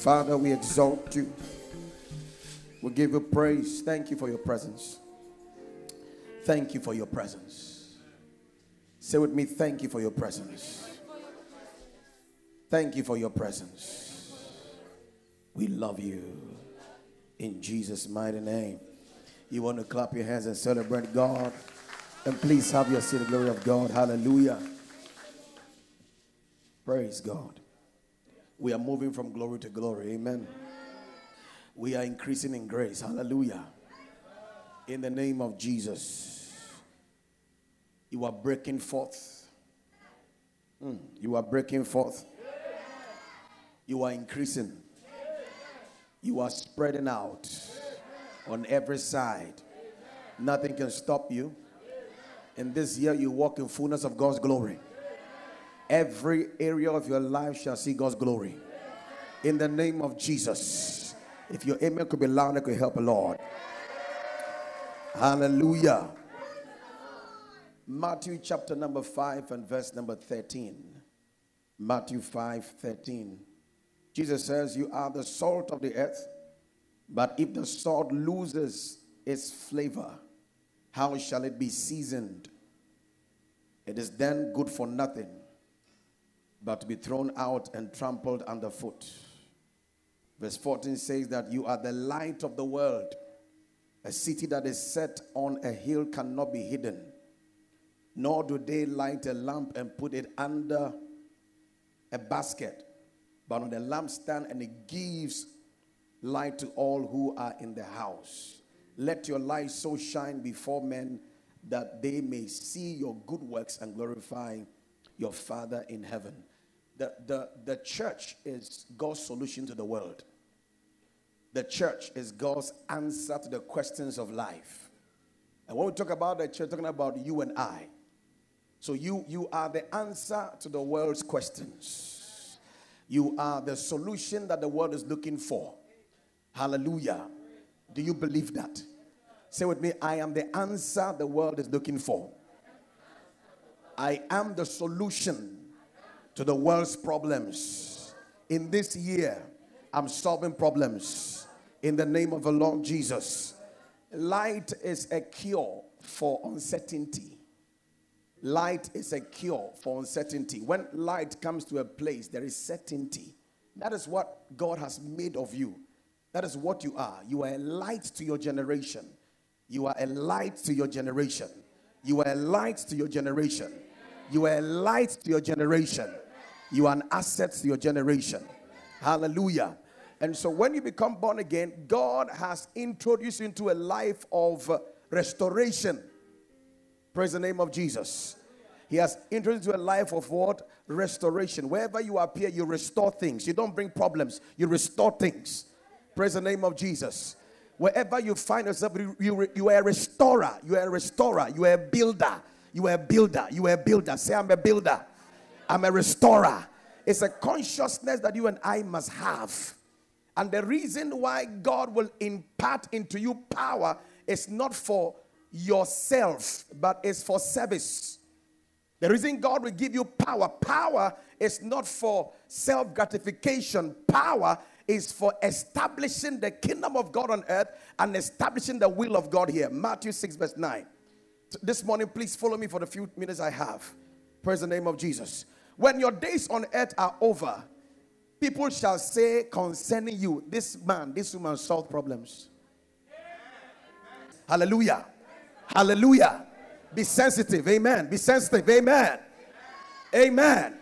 Father, we exalt you. We give you praise. Thank you for your presence. Thank you for your presence. Say with me, thank you for your presence. Thank you for your presence. We love you. In Jesus' mighty name. You want to clap your hands and celebrate God? And please have your seat, the glory of God. Hallelujah. Praise God. We are moving from glory to glory. Amen. We are increasing in grace. Hallelujah. In the name of Jesus. You are breaking forth. Mm, you are breaking forth. You are increasing. You are spreading out on every side. Nothing can stop you. In this year, you walk in fullness of God's glory. Every area of your life shall see God's glory. In the name of Jesus. If your amen could be loud, it could help a Lord. Hallelujah. Matthew chapter number 5 and verse number 13. Matthew 5 13. Jesus says, You are the salt of the earth, but if the salt loses its flavor, how shall it be seasoned? It is then good for nothing but to be thrown out and trampled underfoot. Verse 14 says that you are the light of the world. A city that is set on a hill cannot be hidden, nor do they light a lamp and put it under a basket, but on the lampstand, and it gives light to all who are in the house. Let your light so shine before men that they may see your good works and glorify your Father in heaven. The, the, the church is God's solution to the world. The church is God's answer to the questions of life. And when we talk about the church, talking about you and I. So you, you are the answer to the world's questions. You are the solution that the world is looking for. Hallelujah. Do you believe that? Say with me, I am the answer the world is looking for. I am the solution to the world's problems. In this year, I'm solving problems in the name of the Lord Jesus. Light is a cure for uncertainty. Light is a cure for uncertainty. When light comes to a place, there is certainty. That is what God has made of you. That is what you are. You are a light to your generation. You are a light to your generation. You are a light to your generation. You are a light to your generation. You are an asset to your generation. Hallelujah. And so when you become born again, God has introduced you into a life of uh, restoration. Praise the name of Jesus. He has introduced you a life of what? Restoration. Wherever you appear, you restore things. You don't bring problems, you restore things. Praise the name of Jesus. Wherever you find yourself, you, you, you are a restorer. You are a restorer. You are a builder. You are a builder. You are a builder. Say, I'm a builder. I'm a restorer. It's a consciousness that you and I must have. And the reason why God will impart into you power is not for yourself, but it's for service. The reason God will give you power, power is not for self gratification. Power is for establishing the kingdom of God on earth and establishing the will of God here. Matthew 6, verse 9. This morning, please follow me for the few minutes I have. Praise the name of Jesus. When your days on earth are over, people shall say concerning you, this man, this woman solved problems. Hallelujah. Hallelujah. Be sensitive. Amen. Be sensitive. Amen. Amen.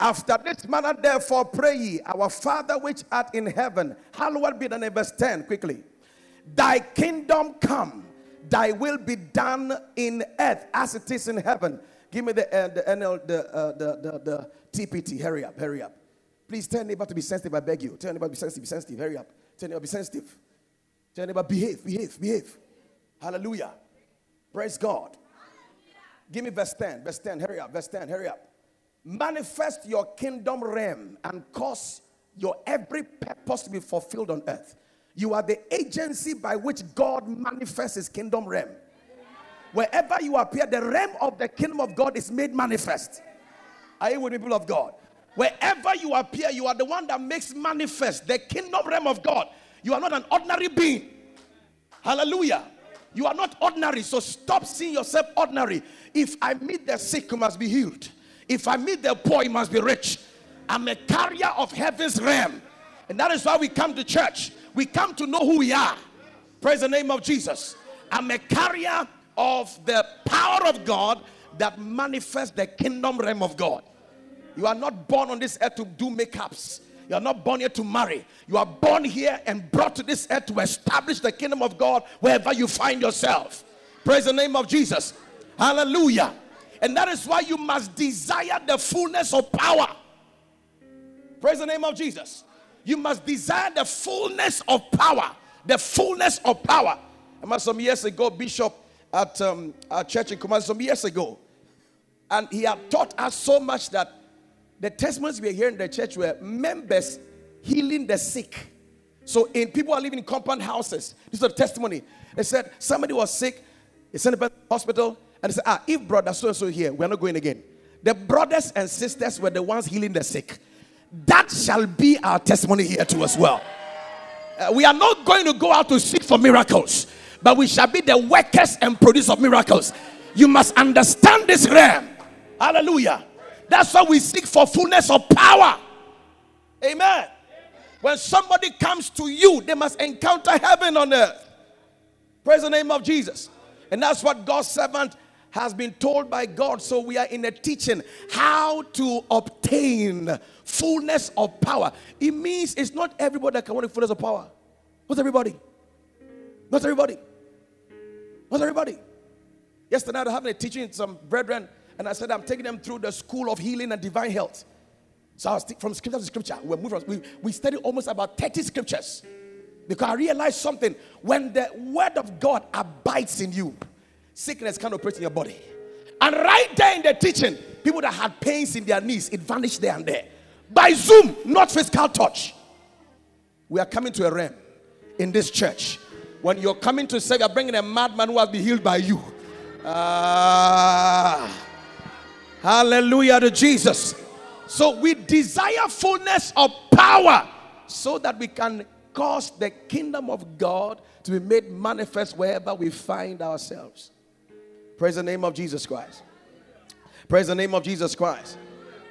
After this manner, therefore, pray ye, Our Father which art in heaven, hallowed be name. Verse 10, quickly. Thy kingdom come, thy will be done in earth as it is in heaven. Give me the uh, the NL the, uh, the, the the TPT. Hurry up, hurry up. Please tell neighbor to be sensitive. I beg you. Tell neighbor to be sensitive. Be sensitive. Hurry up. Tell neighbor be sensitive. Tell neighbor behave, behave, behave. Hallelujah. Praise God. Give me verse 10. Verse 10. Hurry up. Verse 10. Hurry up. Manifest your kingdom realm and cause your every purpose to be fulfilled on earth. You are the agency by which God manifests his kingdom realm. Wherever you appear, the realm of the kingdom of God is made manifest. Are you with people of God? Wherever you appear, you are the one that makes manifest the kingdom realm of God. You are not an ordinary being. Hallelujah. You are not ordinary, so stop seeing yourself ordinary. If I meet the sick, you must be healed. If I meet the poor, you must be rich. I'm a carrier of heaven's realm. And that is why we come to church. We come to know who we are. Praise the name of Jesus. I'm a carrier of the power of God that manifests the kingdom realm of God. You are not born on this earth to do makeups. You are not born here to marry. You are born here and brought to this earth to establish the kingdom of God wherever you find yourself. Praise the name of Jesus. Hallelujah. And that is why you must desire the fullness of power. Praise the name of Jesus. You must desire the fullness of power. The fullness of power. I remember some years ago, Bishop at um, our church in Kumasi, some years ago, and he had taught us so much that the testimonies we are hearing in the church were members healing the sick. So, in people are living in compound houses. This is a testimony. They said somebody was sick, they sent him to the hospital, and they said, Ah, if brother so and so here, we are not going again. The brothers and sisters were the ones healing the sick. That shall be our testimony here too, as well. Uh, we are not going to go out to seek for miracles, but we shall be the workers and producers of miracles. You must understand this realm. Hallelujah. That's why we seek for fullness of power. Amen. When somebody comes to you, they must encounter heaven on earth. Praise the name of Jesus. And that's what God's servant has been told by God. So we are in a teaching how to obtain fullness of power. It means it's not everybody that can want fullness of power. Not everybody. Not everybody. Not everybody. Yesterday I was having a teaching with some brethren and I said, I'm taking them through the school of healing and divine health. So I was from scripture to scripture. We moved. moving, we, we studied almost about 30 scriptures. Because I realized something. When the word of God abides in you, sickness can't operate in your body. And right there in the teaching, people that had pains in their knees, it vanished there and there. By Zoom, not physical touch. We are coming to a realm in this church. When you're coming to say you're bringing a madman who has been healed by you. Ah. Hallelujah to Jesus. So we desire fullness of power so that we can cause the kingdom of God to be made manifest wherever we find ourselves. Praise the name of Jesus Christ. Praise the name of Jesus Christ.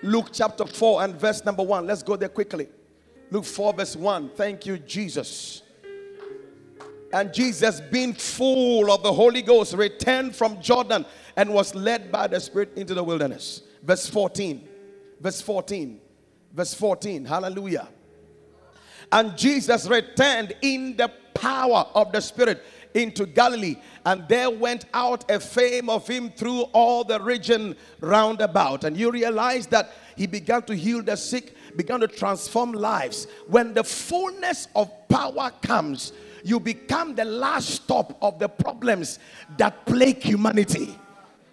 Luke chapter 4 and verse number 1. Let's go there quickly. Luke 4, verse 1. Thank you, Jesus. And Jesus, being full of the Holy Ghost, returned from Jordan and was led by the Spirit into the wilderness. Verse 14. Verse 14. Verse 14. Hallelujah. And Jesus returned in the power of the Spirit into Galilee, and there went out a fame of him through all the region round about. And you realize that he began to heal the sick, began to transform lives. When the fullness of power comes, you become the last stop of the problems that plague humanity.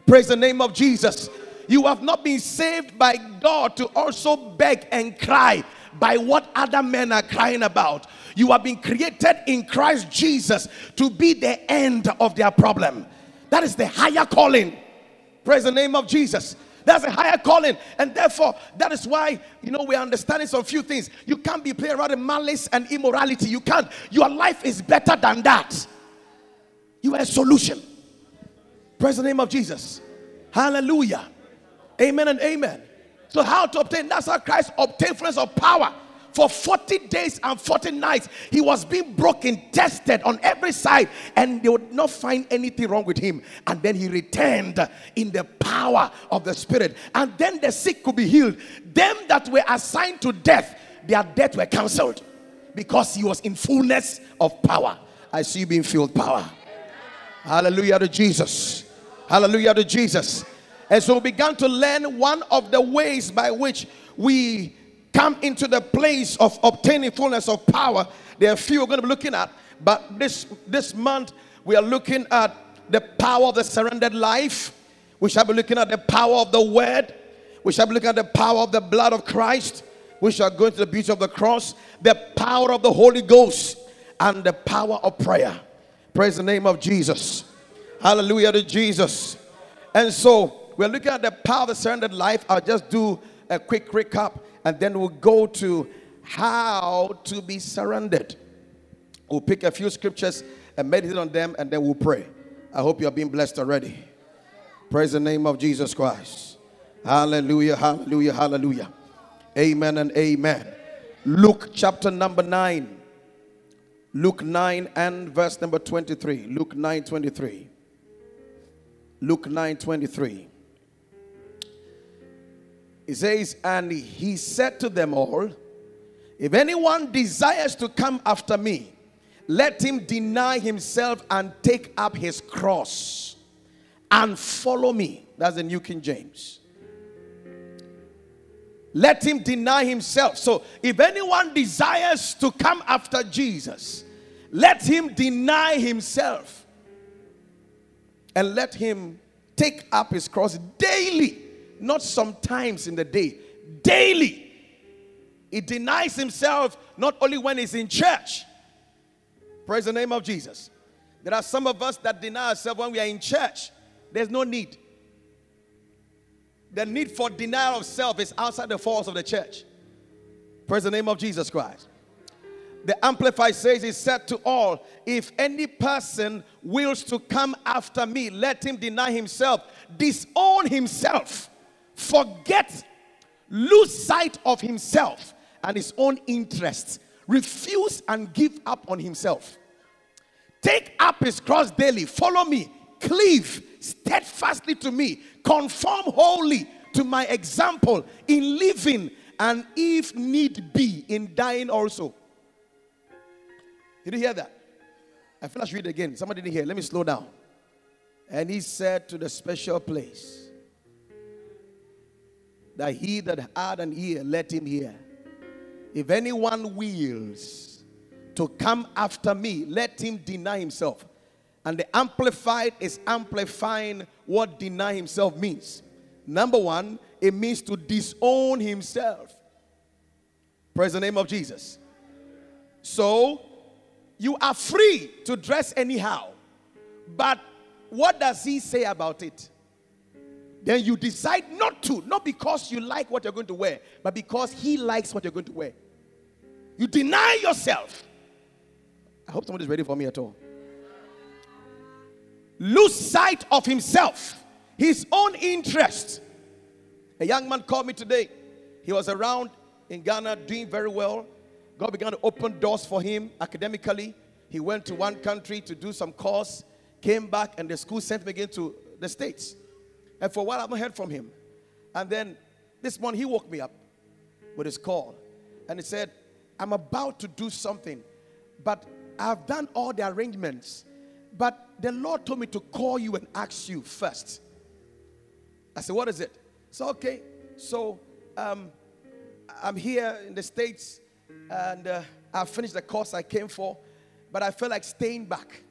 Praise the name of Jesus. You have not been saved by God to also beg and cry by what other men are crying about. You have been created in Christ Jesus to be the end of their problem. That is the higher calling. Praise the name of Jesus. That's a higher calling. And therefore, that is why, you know, we're understanding some few things. You can't be playing around with malice and immorality. You can't. Your life is better than that. You are a solution. Praise the name of Jesus. Hallelujah. Amen and amen. So, how to obtain? That's how Christ obtained fullness of power. For 40 days and 40 nights, he was being broken, tested on every side, and they would not find anything wrong with him. And then he returned in the power of the Spirit. And then the sick could be healed. Them that were assigned to death, their death were cancelled because he was in fullness of power. I see you being filled power. Hallelujah to Jesus. Hallelujah to Jesus. And so we began to learn one of the ways by which we come into the place of obtaining fullness of power. There are a few we're going to be looking at, but this this month we are looking at the power of the surrendered life. We shall be looking at the power of the word. We shall be looking at the power of the blood of Christ. We shall go into the beauty of the cross, the power of the Holy Ghost, and the power of prayer. Praise the name of Jesus. Hallelujah to Jesus. And so we're looking at the power of the surrendered life. I'll just do a quick recap, and then we'll go to how to be surrendered. We'll pick a few scriptures and meditate on them, and then we'll pray. I hope you are being blessed already. Praise the name of Jesus Christ. Hallelujah, hallelujah, hallelujah. Amen and amen. Luke chapter number 9. Luke 9 and verse number 23. Luke 9 23. Luke 9 23. He says, And he said to them all, If anyone desires to come after me, let him deny himself and take up his cross and follow me. That's the New King James. Let him deny himself. So, if anyone desires to come after Jesus, let him deny himself and let him take up his cross daily, not sometimes in the day, daily. He denies himself not only when he's in church. Praise the name of Jesus. There are some of us that deny ourselves when we are in church. There's no need. The need for denial of self is outside the walls of the church. Praise the name of Jesus Christ. The Amplified says, He said to all, If any person wills to come after me, let him deny himself, disown himself, forget, lose sight of himself and his own interests, refuse and give up on himself. Take up his cross daily, follow me, cleave steadfastly to me, conform wholly to my example in living, and if need be, in dying also. Did you hear that? I feel I should read again. Somebody didn't hear. Let me slow down. And he said to the special place that he that had an ear, let him hear. If anyone wills to come after me, let him deny himself. And the amplified is amplifying what deny himself means. Number one, it means to disown himself. Praise the name of Jesus. So, you are free to dress anyhow. But what does he say about it? Then you decide not to, not because you like what you're going to wear, but because he likes what you're going to wear. You deny yourself. I hope somebody's ready for me at all. Lose sight of himself, his own interest. A young man called me today. He was around in Ghana doing very well. God began to open doors for him academically. He went to one country to do some course, came back, and the school sent him again to the States. And for a while, I've not heard from him. And then this morning, he woke me up with his call. And he said, I'm about to do something, but I've done all the arrangements. But the Lord told me to call you and ask you first. I said, What is it? So, okay. So, um, I'm here in the States and uh, I finished the course I came for, but I felt like staying back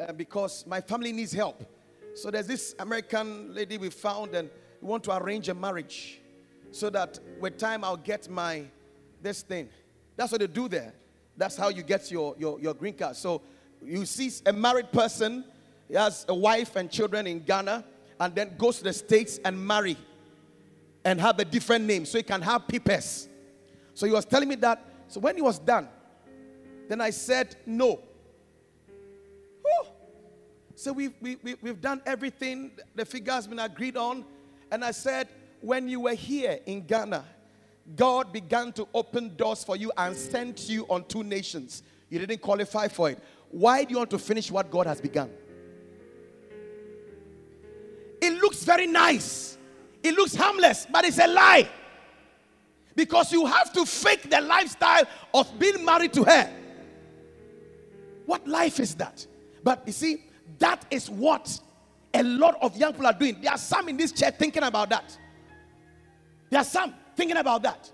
uh, because my family needs help. So there's this American lady we found, and we want to arrange a marriage so that with time I'll get my this thing. That's what they do there. That's how you get your, your, your green card. So you see a married person, he has a wife and children in Ghana, and then goes to the States and marry and have a different name so he can have papers. So he was telling me that. So when he was done, then I said, No. So we've, we, we, we've done everything, the figure has been agreed on. And I said, When you were here in Ghana, God began to open doors for you and sent you on two nations. You didn't qualify for it. Why do you want to finish what God has begun? It looks very nice. It looks harmless, but it's a lie. Because you have to fake the lifestyle of being married to her. What life is that? But you see, that is what a lot of young people are doing. There are some in this church thinking about that. There are some thinking about that.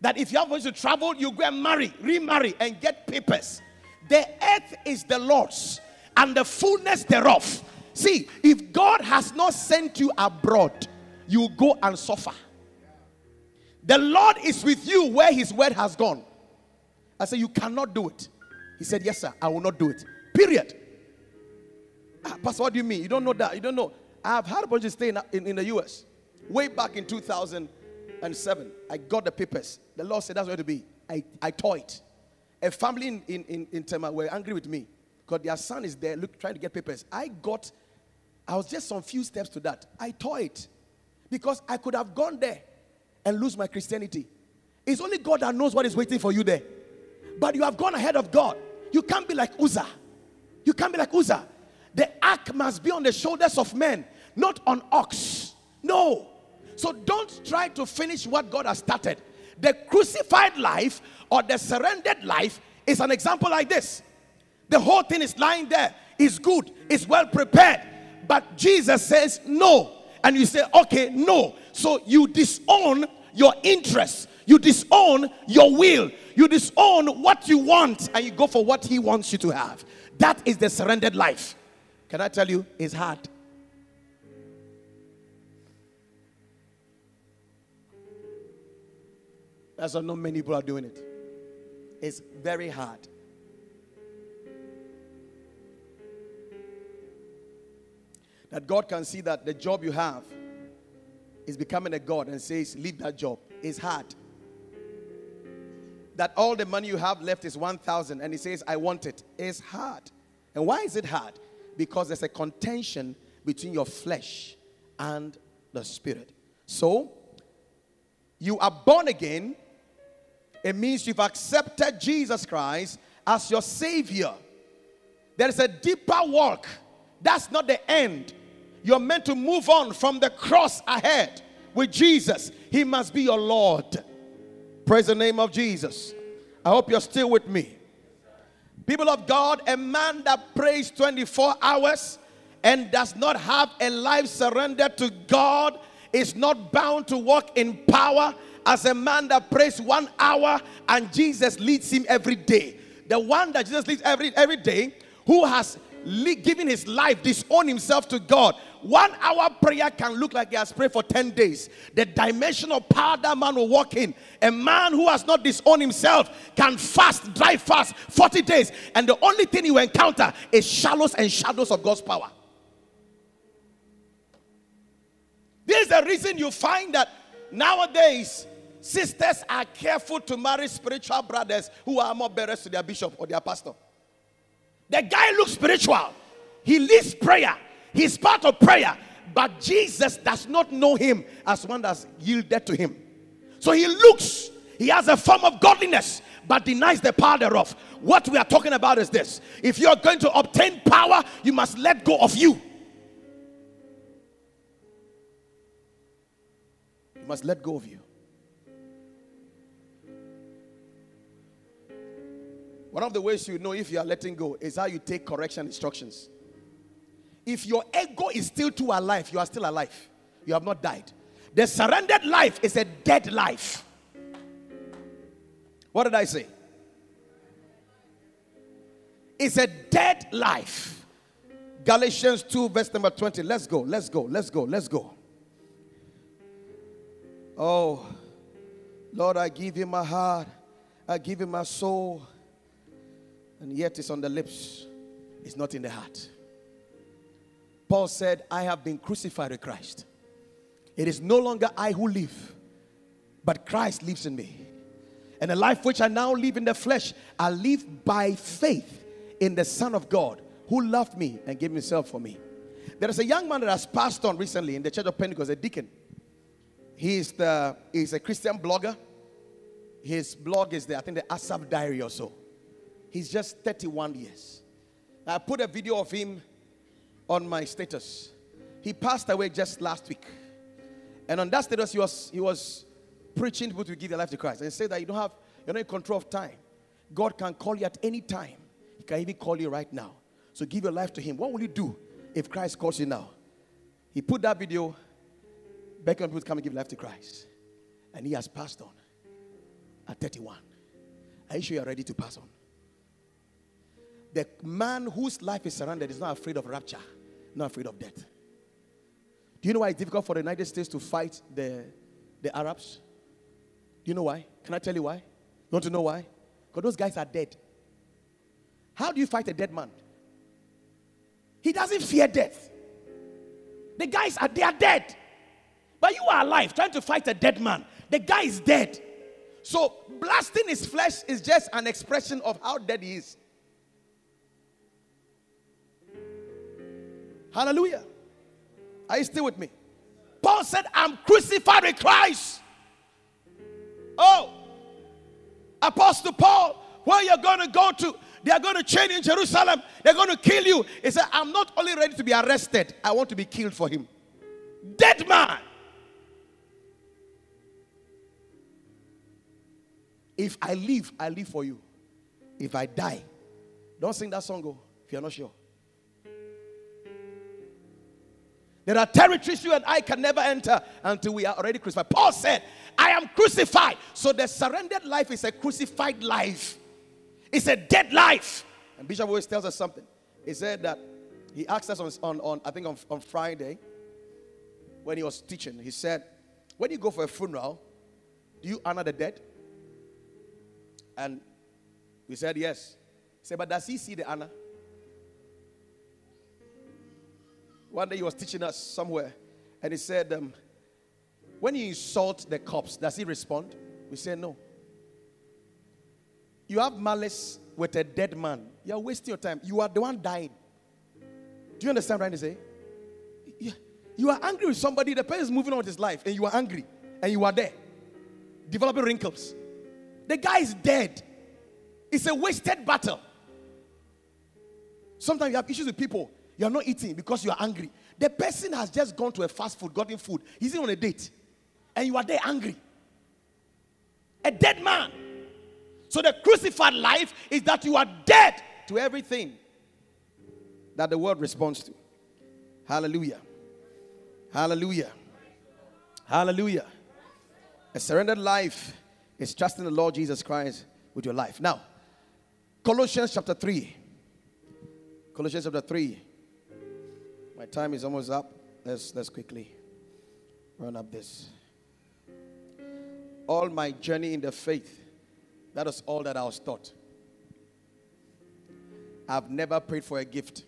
That if you are going to travel, you go and marry, remarry, and get papers. The earth is the Lord's and the fullness thereof. See, if God has not sent you abroad, you go and suffer. The Lord is with you where his word has gone. I said, You cannot do it. He said, Yes, sir, I will not do it. Period. Ah, Pastor, what do you mean? You don't know that. You don't know. I have had a bunch of stay in, in, in the US. way back in 2007, I got the papers. The Lord said that's where to be. I, I tore it. A family in, in, in, in Tema were angry with me because their son is there look, trying to get papers. I got, I was just some few steps to that. I tore it because I could have gone there and lose my Christianity. It's only God that knows what is waiting for you there. But you have gone ahead of God. You can't be like Uzzah. You can't be like Uzzah. The ark must be on the shoulders of men, not on ox. No. So don't try to finish what God has started. The crucified life or the surrendered life is an example like this. The whole thing is lying there, is good, is well prepared. But Jesus says no. And you say, okay, no. So you disown your interests, you disown your will, you disown what you want, and you go for what He wants you to have. That is the surrendered life. Can I tell you? It's hard. That's why not many people are doing it. It's very hard. That God can see that the job you have is becoming a God and says, Leave that job. It's hard. That all the money you have left is 1,000 and He says, I want it. It's hard. And why is it hard? Because there's a contention between your flesh and the spirit. So, you are born again it means you've accepted Jesus Christ as your Savior. There is a deeper work. That's not the end. You're meant to move on from the cross ahead with Jesus. He must be your Lord. Praise the name of Jesus. I hope you're still with me. People of God, a man that prays 24 hours and does not have a life surrendered to God is not bound to walk in power as a man that prays one hour and Jesus leads him every day. The one that Jesus leads every, every day, who has given his life, disowned himself to God. One hour prayer can look like he has prayed for 10 days. The dimension of power that man will walk in. A man who has not disowned himself can fast, dry fast 40 days. And the only thing he will encounter is shallows and shadows of God's power. This is the reason you find that nowadays Sisters are careful to marry spiritual brothers who are more bearers to their bishop or their pastor. The guy looks spiritual. He leads prayer. He's part of prayer. But Jesus does not know him as one that's yielded to him. So he looks, he has a form of godliness, but denies the power thereof. What we are talking about is this if you are going to obtain power, you must let go of you. You must let go of you. One of the ways you know if you are letting go is how you take correction instructions. If your ego is still too alive, you are still alive. You have not died. The surrendered life is a dead life. What did I say? It's a dead life. Galatians 2, verse number 20. Let's go, let's go, let's go, let's go. Oh, Lord, I give you my heart, I give you my soul and yet it's on the lips, it's not in the heart. Paul said, I have been crucified with Christ. It is no longer I who live, but Christ lives in me. And the life which I now live in the flesh, I live by faith in the Son of God who loved me and gave himself for me. There is a young man that has passed on recently in the church of Pentecost, a deacon. He is the he's a Christian blogger. His blog is the I think the Asaph Diary or so. He's just 31 years. I put a video of him on my status. He passed away just last week. And on that status, he was, he was preaching people to give their life to Christ. And he said that you don't have, you're not in control of time. God can call you at any time. He can even call you right now. So give your life to him. What will you do if Christ calls you now? He put that video, begging people to come and give life to Christ. And he has passed on at 31. Are you sure you're ready to pass on? The man whose life is surrounded is not afraid of rapture, not afraid of death. Do you know why it's difficult for the United States to fight the, the Arabs? Do you know why? Can I tell you why? You want to know why? Because those guys are dead. How do you fight a dead man? He doesn't fear death. The guys are they are dead. But you are alive trying to fight a dead man. The guy is dead. So blasting his flesh is just an expression of how dead he is. Hallelujah. Are you still with me? Paul said, I'm crucified with Christ. Oh, Apostle Paul, where you're going to go to, they are going to chain in Jerusalem. They're going to kill you. He said, I'm not only ready to be arrested, I want to be killed for him. Dead man. If I live, I live for you. If I die, don't sing that song, oh, if you're not sure. There are territories you and I can never enter until we are already crucified. Paul said, I am crucified. So the surrendered life is a crucified life, it's a dead life. And Bishop always tells us something. He said that he asked us on, on, on I think on, on Friday when he was teaching, he said, When you go for a funeral, do you honor the dead? And we said, Yes. He said, But does he see the honor? One day he was teaching us somewhere, and he said, um, When you insult the cops, does he respond? We say No. You have malice with a dead man. You are wasting your time. You are the one dying. Do you understand what I'm trying to say? You are angry with somebody, the person is moving on with his life, and you are angry, and you are there, developing wrinkles. The guy is dead. It's a wasted battle. Sometimes you have issues with people. You're not eating because you are angry. The person has just gone to a fast food, gotten food. He's on a date. And you are there angry. A dead man. So the crucified life is that you are dead to everything that the world responds to. Hallelujah. Hallelujah. Hallelujah. A surrendered life is trusting the Lord Jesus Christ with your life. Now, Colossians chapter 3. Colossians chapter 3. My time is almost up. Let's, let's quickly run up this. All my journey in the faith, that is all that I was taught. I've never prayed for a gift.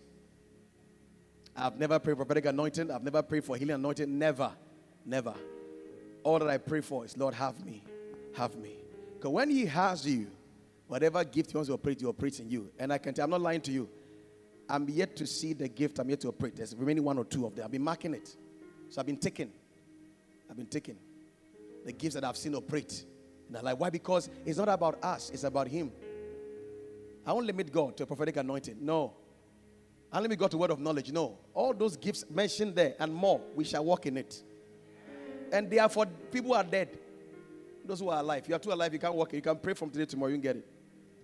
I've never prayed for prophetic anointing. I've never prayed for healing anointing. Never. Never. All that I pray for is, Lord, have me. Have me. Because when He has you, whatever gift He wants to operate, He operates in you. And I can tell, I'm not lying to you. I'm yet to see the gift I'm yet to operate. There's remaining one or two of them. I've been marking it. So I've been taking. I've been taking the gifts that I've seen operate our life. Why? Because it's not about us, it's about Him. I won't limit God to a prophetic anointing. No. I limit God to word of knowledge. No. All those gifts mentioned there and more, we shall walk in it. And they are for people who are dead. Those who are alive. You are too alive, you can't walk. You can pray from today to tomorrow, you can get it.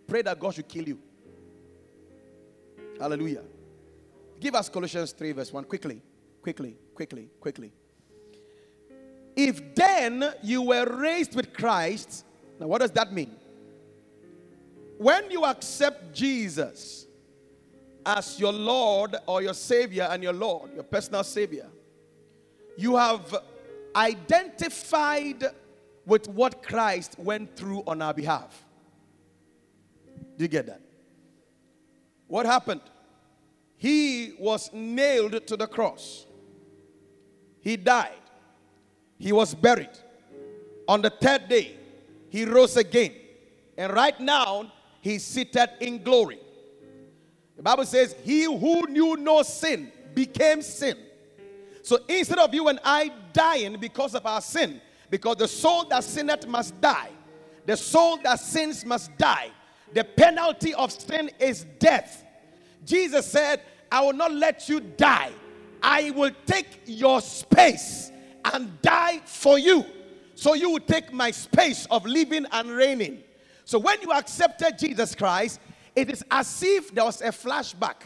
Pray that God should kill you. Hallelujah. Give us Colossians 3, verse 1. Quickly, quickly, quickly, quickly. If then you were raised with Christ, now what does that mean? When you accept Jesus as your Lord or your Savior and your Lord, your personal Savior, you have identified with what Christ went through on our behalf. Do you get that? What happened? He was nailed to the cross. He died. He was buried. On the third day, he rose again. And right now, he's seated in glory. The Bible says, He who knew no sin became sin. So instead of you and I dying because of our sin, because the soul that sinneth must die, the soul that sins must die. The penalty of sin is death. Jesus said, I will not let you die. I will take your space and die for you. So you will take my space of living and reigning. So when you accepted Jesus Christ, it is as if there was a flashback,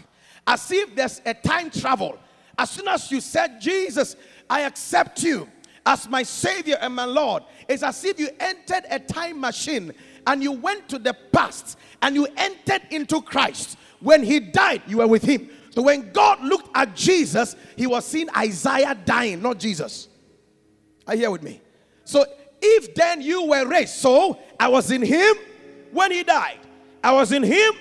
as if there's a time travel. As soon as you said, Jesus, I accept you as my Savior and my Lord, it's as if you entered a time machine and you went to the past and you entered into Christ. When he died, you were with him. So when God looked at Jesus, he was seeing Isaiah dying, not Jesus. Are you here with me? So if then you were raised, so I was in him when he died, I was in him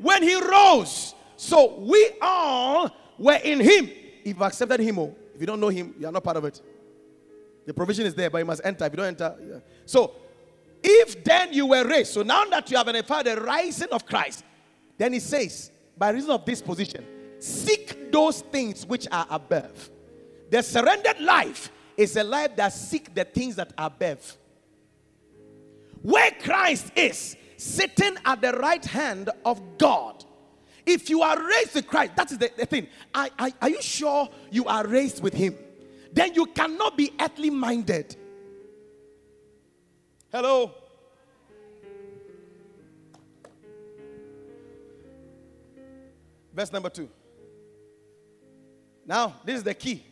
when he rose. So we all were in him. If you accepted him, oh, if you don't know him, you are not part of it. The provision is there, but you must enter. If you don't enter, yeah. so if then you were raised, so now that you have identified the rising of Christ, then he says, by reason of this position, seek those things which are above. The surrendered life is a life that seek the things that are above. Where Christ is, sitting at the right hand of God. If you are raised with Christ, that is the, the thing. Are, are, are you sure you are raised with Him? Then you cannot be earthly minded. Hello? Verse number two. Now, this is the key.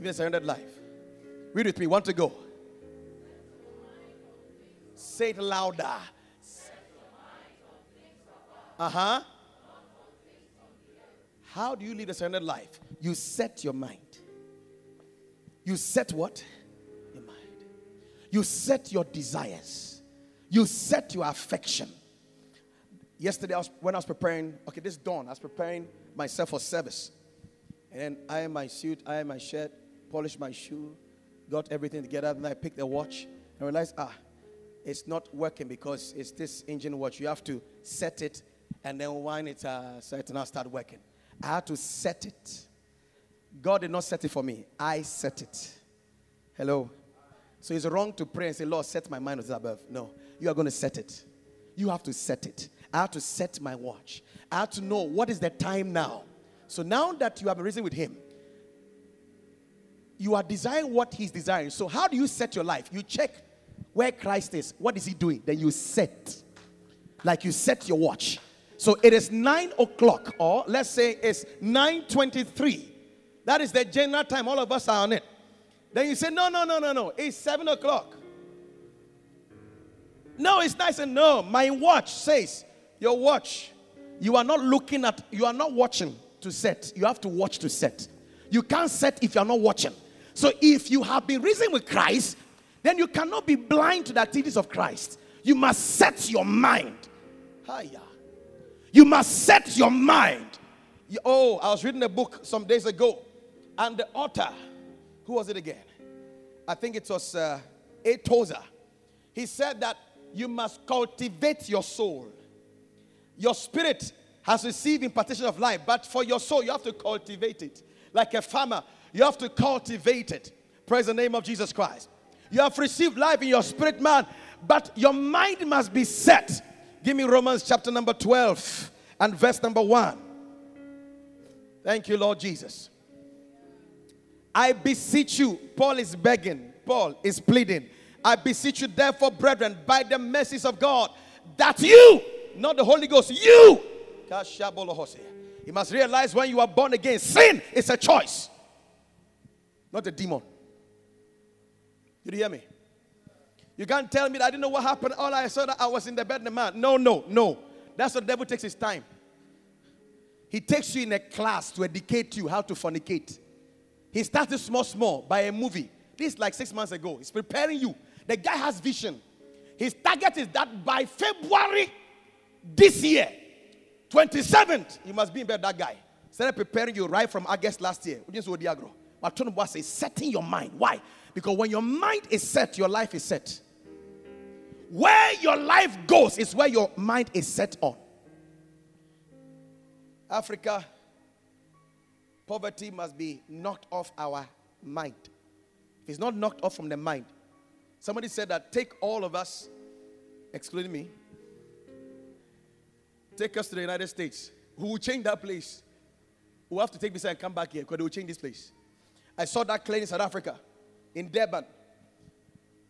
Even surrendered life. Read with me. Want to go? Say it louder. Uh huh. How do you live a surrendered life? You set your mind. You set what? You set your desires. You set your affection. Yesterday, I was, when I was preparing, okay, this dawn, I was preparing myself for service. And then I am my suit, I am my shirt, polished my shoe, got everything together. Then I picked the watch and realized, ah, it's not working because it's this engine watch. You have to set it and then wind it uh, it now start working. I had to set it. God did not set it for me. I set it. Hello. So it's wrong to pray and say, Lord, set my mind as above. No, you are going to set it. You have to set it. I have to set my watch. I have to know what is the time now. So now that you have risen with Him, you are desiring what He's desiring. So how do you set your life? You check where Christ is. What is He doing? Then you set. Like you set your watch. So it is nine o'clock, or let's say it's 9:23. That is the general time. All of us are on it. Then you say, No, no, no, no, no. It's seven o'clock. No, it's nice and no. My watch says, Your watch. You are not looking at, you are not watching to set. You have to watch to set. You can't set if you are not watching. So if you have been risen with Christ, then you cannot be blind to the activities of Christ. You must set your mind. Hiya. You must set your mind. Oh, I was reading a book some days ago, and the author, who was it again? I think it was uh. He said that you must cultivate your soul. Your spirit has received impartation of life, but for your soul, you have to cultivate it. Like a farmer, you have to cultivate it. Praise the name of Jesus Christ. You have received life in your spirit, man, but your mind must be set. Give me Romans chapter number 12 and verse number 1. Thank you, Lord Jesus. I beseech you, Paul is begging, Paul is pleading. I beseech you, therefore, brethren, by the mercies of God, that you, not the Holy Ghost, you, you must realize when you are born again, sin is a choice, not a demon. Did you hear me? You can't tell me that I didn't know what happened. All I saw that I was in the bed, the man. No, no, no. That's what the devil takes his time. He takes you in a class to educate you how to fornicate. He started small, small by a movie. This is like six months ago. He's preparing you. The guy has vision. His target is that by February this year, 27th, you must be in bed, that guy. Started preparing you right from August last year. But Tony Boss is setting your mind. Why? Because when your mind is set, your life is set. Where your life goes is where your mind is set on. Africa, poverty must be knocked off our mind. If it's not knocked off from the mind, somebody said that take all of us, excluding me, take us to the United States. Who will change that place? Who have to take this and come back here because they will change this place. I saw that claim in South Africa, in Durban.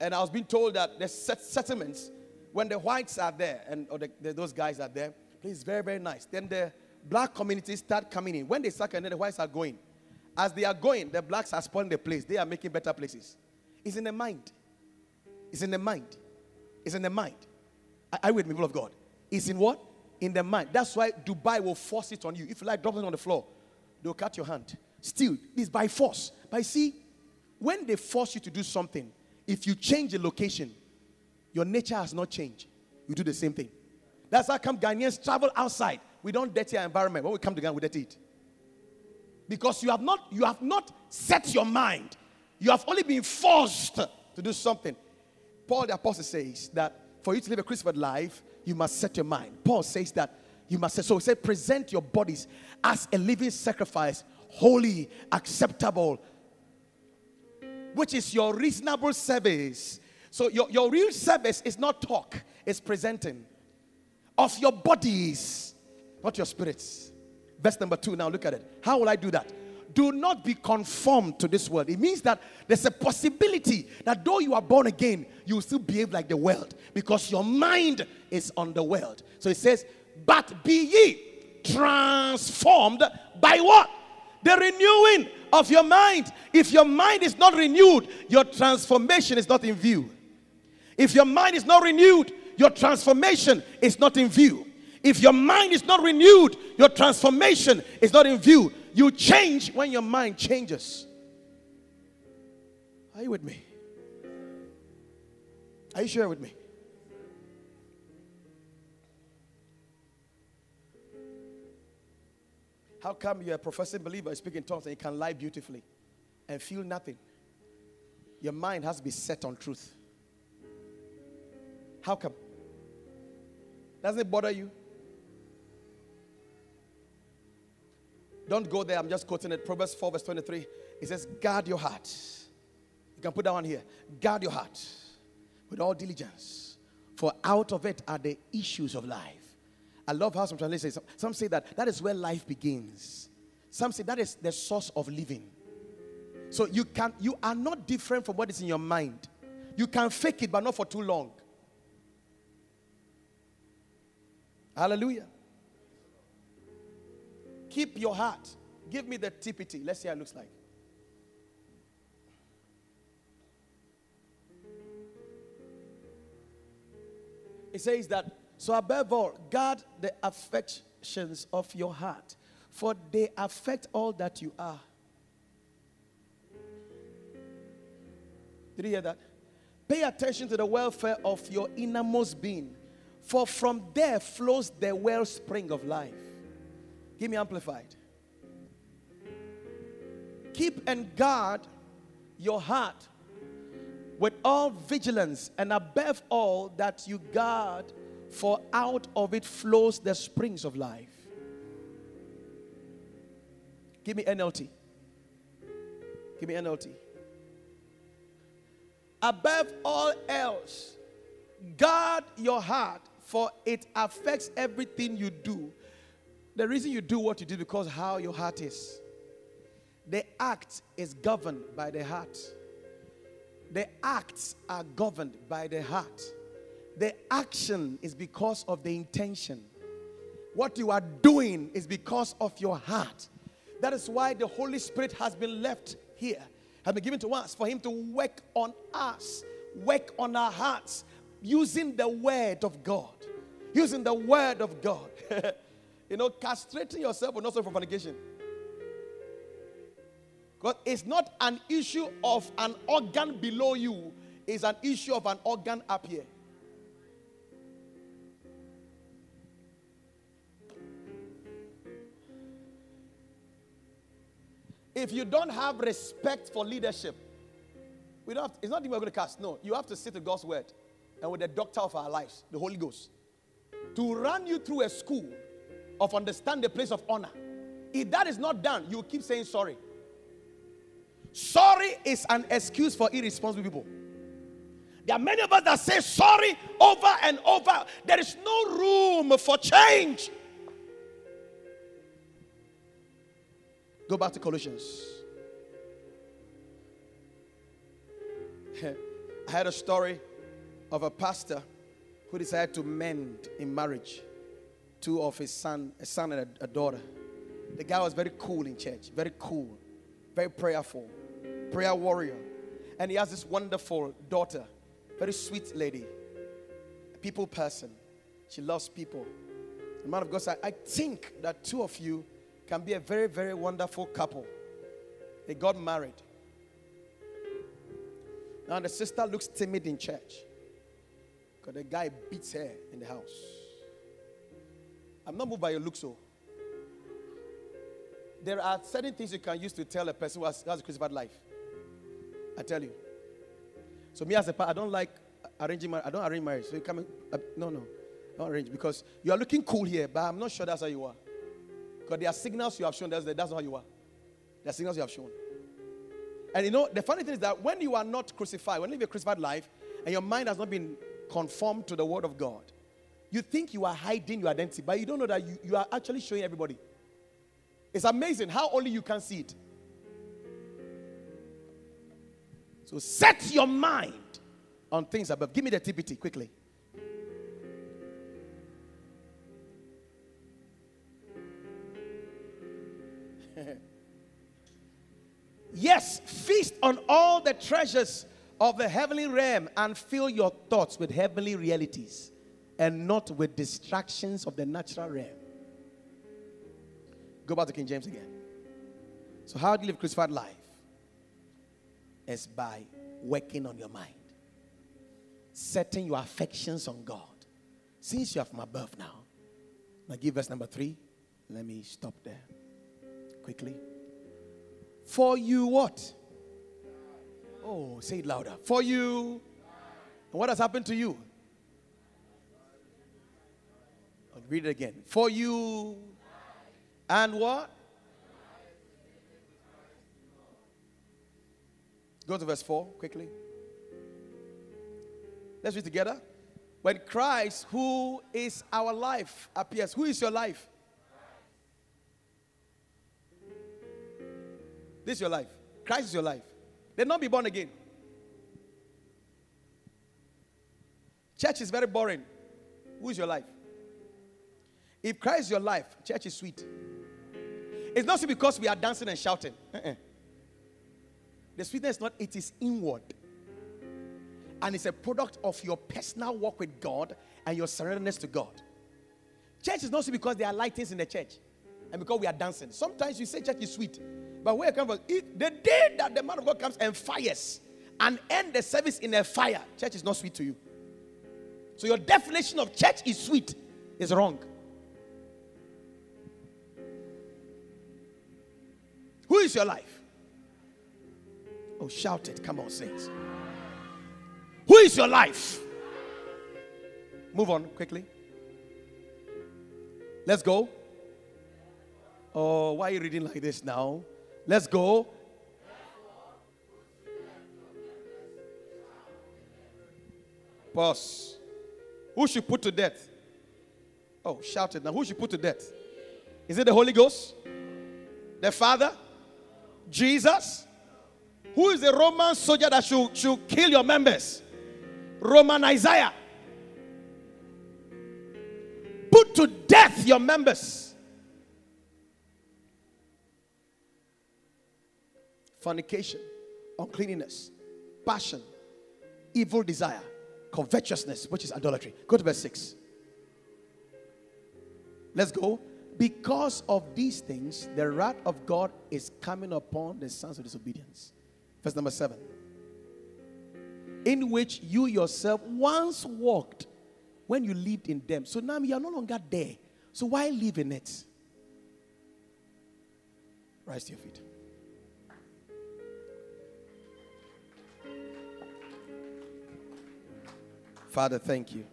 And I was being told that the settlements, when the whites are there and or the, the, those guys are there, it's very, very nice. Then the black communities start coming in. When they start coming, the whites are going. As they are going, the blacks are spoiling the place. They are making better places. It's in the mind. It's in the mind. It's in the mind. I, I people of God. It's in what? In the mind. That's why Dubai will force it on you. If you like, drop it on the floor. They'll cut your hand. Still, it's by force. But see, when they force you to do something, if you change the location, your nature has not changed. You do the same thing. That's how come Ghanaians travel outside. We don't dirty our environment. When we come together, we dirty it. Because you have not, you have not set your mind You have only been forced to do something. Paul the apostle says that for you to live a crucified life, you must set your mind. Paul says that you must say, so he said, present your bodies as a living sacrifice, holy, acceptable, which is your reasonable service. So your, your real service is not talk, it's presenting of your bodies, not your spirits. Verse number two, now look at it. How will I do that? Do not be conformed to this world. It means that there's a possibility that though you are born again, you will still behave like the world because your mind is on the world. So it says, But be ye transformed by what? The renewing of your mind. If your mind is not renewed, your transformation is not in view. If your mind is not renewed, your transformation is not in view. If your mind is not renewed, your transformation is not in view. You change when your mind changes. Are you with me? Are you sure with me? How come you're a professing believer, speaking tongues, and you can lie beautifully and feel nothing? Your mind has to be set on truth. How come? Doesn't it bother you? Don't go there. I'm just quoting it. Proverbs 4, verse 23. It says, Guard your heart. You can put that one here. Guard your heart with all diligence, for out of it are the issues of life. I love how some translations say, some say that that is where life begins. Some say that is the source of living. So you can you are not different from what is in your mind. You can fake it, but not for too long. Hallelujah. Keep your heart. Give me the TPT. Let's see how it looks like. It says that, so above all, guard the affections of your heart, for they affect all that you are. Did you hear that? Pay attention to the welfare of your innermost being, for from there flows the wellspring of life. Give me amplified. Keep and guard your heart with all vigilance, and above all, that you guard, for out of it flows the springs of life. Give me NLT. Give me NLT. Above all else, guard your heart, for it affects everything you do. The reason you do what you do because how your heart is. The act is governed by the heart. The acts are governed by the heart. The action is because of the intention. What you are doing is because of your heart. That is why the Holy Spirit has been left here, has been given to us for Him to work on us, work on our hearts, using the Word of God. Using the Word of God. you know, castrating yourself will not solve for fornication. Because it's not an issue of an organ below you, it's an issue of an organ up here. If you don't have respect for leadership, we don't to, it's not even we're going to cast. No, you have to sit with God's word and with the doctor of our lives, the Holy Ghost, to run you through a school of understand the place of honor. If that is not done, you keep saying sorry. Sorry is an excuse for irresponsible people. There are many of us that say sorry over and over. There is no room for change. Go back to Colossians. I had a story of a pastor who decided to mend in marriage two of his son, a son and a, a daughter. The guy was very cool in church, very cool, very prayerful prayer warrior. And he has this wonderful daughter, very sweet lady, a people person. She loves people. The man of God said, I think that two of you can be a very, very wonderful couple. They got married. Now the sister looks timid in church because the guy beats her in the house. I'm not moved by your looks, so. There are certain things you can use to tell a person who has, who has a crucified life. I tell you. So me as a part, I don't like arranging marriage. I don't arrange marriage. So you come, uh, no, no, don't arrange because you are looking cool here, but I'm not sure that's how you are. Because there are signals you have shown that's, that's how you are. There are signals you have shown. And you know, the funny thing is that when you are not crucified, when you live a crucified life, and your mind has not been conformed to the word of God, you think you are hiding your identity, but you don't know that you, you are actually showing everybody. It's amazing how only you can see it. So set your mind on things above. Give me the TPT quickly. yes, feast on all the treasures of the heavenly realm and fill your thoughts with heavenly realities and not with distractions of the natural realm. Go back to King James again. So, how do you live crucified life? is by working on your mind, setting your affections on God. Since you are from above now, now give verse number three. Let me stop there quickly. For you what? Oh, say it louder. For you. And what has happened to you? I'll read it again. For you. And what? Go to verse 4 quickly. Let's read together. When Christ, who is our life, appears, who is your life? This is your life. Christ is your life. Then not be born again. Church is very boring. Who is your life? If Christ is your life, church is sweet. It's not because we are dancing and shouting. Uh-uh. The sweetness is not, it is inward. And it's a product of your personal walk with God and your surrenderness to God. Church is not so because there are lightings in the church and because we are dancing. Sometimes you say church is sweet, but where it comes from, it, the day that the man of God comes and fires and end the service in a fire, church is not sweet to you. So your definition of church is sweet is wrong. Is your life? Oh, shout it. Come on, saints. Who is your life? Move on quickly. Let's go. Oh, why are you reading like this now? Let's go. Pause. Who should put to death? Oh, shout it now. Who should put to death? Is it the Holy Ghost? The Father? Jesus? Who is the Roman soldier that should, should kill your members? Roman Isaiah. Put to death your members. Fornication, uncleanness, passion, evil desire, covetousness, which is idolatry. Go to verse 6. Let's go. Because of these things, the wrath of God is coming upon the sons of disobedience. Verse number seven. In which you yourself once walked when you lived in them. So now you are no longer there. So why live in it? Rise to your feet. Father, thank you.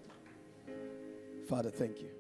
Father, thank you.